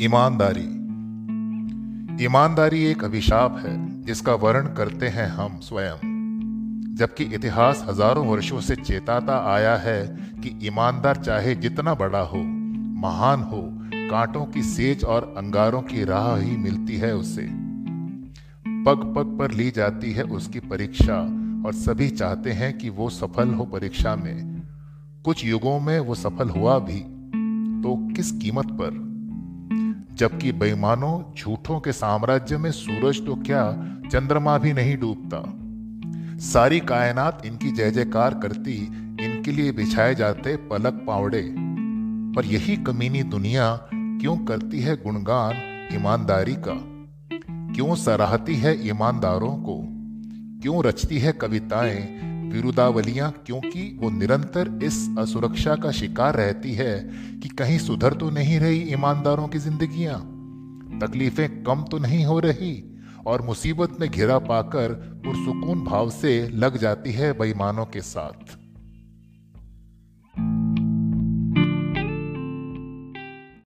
ईमानदारी। ईमानदारी एक अभिशाप है, जिसका वर्ण करते हैं हम स्वयं। जबकि इतिहास हज़ारों वर्षों से चेताता आया है कि ईमानदार चाहे जितना बड़ा हो, महान हो, कांटों की सेज और अंगारों की राह ही मिलती है उसे। पग पग पर ली जाती है उसकी परीक्षा, और सभी चाहते हैं कि वो सफल हो परीक्षा में। कुछ युगों में वो सफल हुआ भी तो किस कीमत पर? जबकि बेईमानों झूठों के साम्राज्य में सूरज तो क्या चंद्रमा भी नहीं डूबता। सारी कायनात इनकी जय जयकार करती, इनके लिए बिछाए जाते पलक पावड़े। पर यही कमीनी दुनिया क्यों करती है गुणगान ईमानदारी का? क्यों सराहती है ईमानदारों को? क्यों रचती है कविताएँ विरुदावलियाँ, क्योंकि वो निरंतर इस असुरक्षा का शिकार रहती है कि कहीं सुधर तो नहीं रही ईमानदारों की जिंदगियाँ। तकलीफें कम तो नहीं हो रही, और मुसीबत में घिरा पाकर पुरसुकून भाव से लग जाती है बेईमानों के साथ।